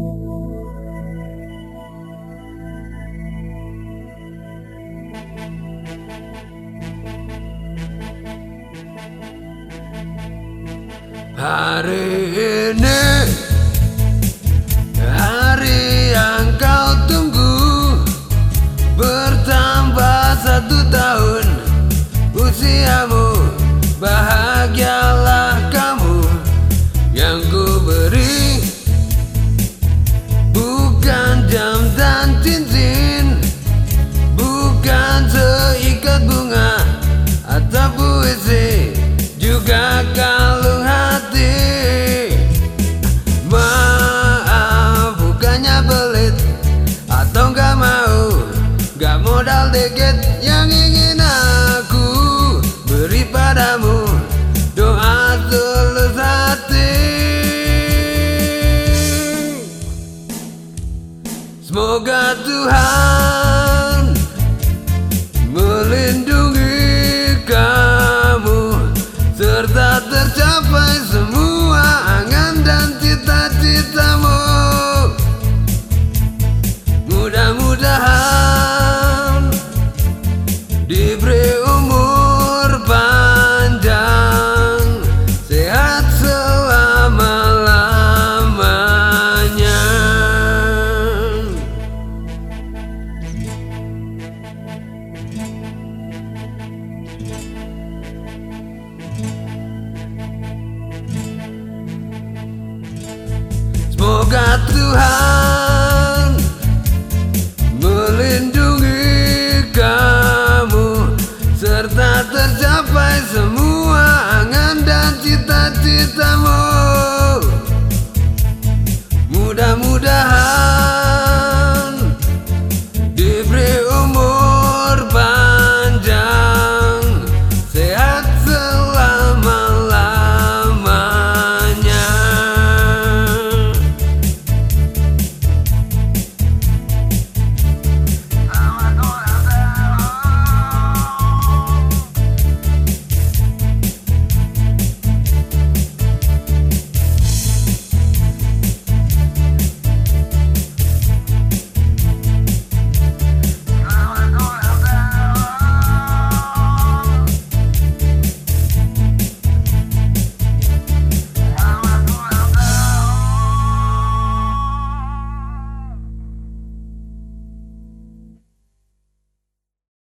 Hari ini Hari yang kau tunggu Bertambah satu tahun Semoga Tuhan melindungi kamu serta tercapai semua Tuhan melindungi kamu serta tercapai semua angan dan cita-citamu.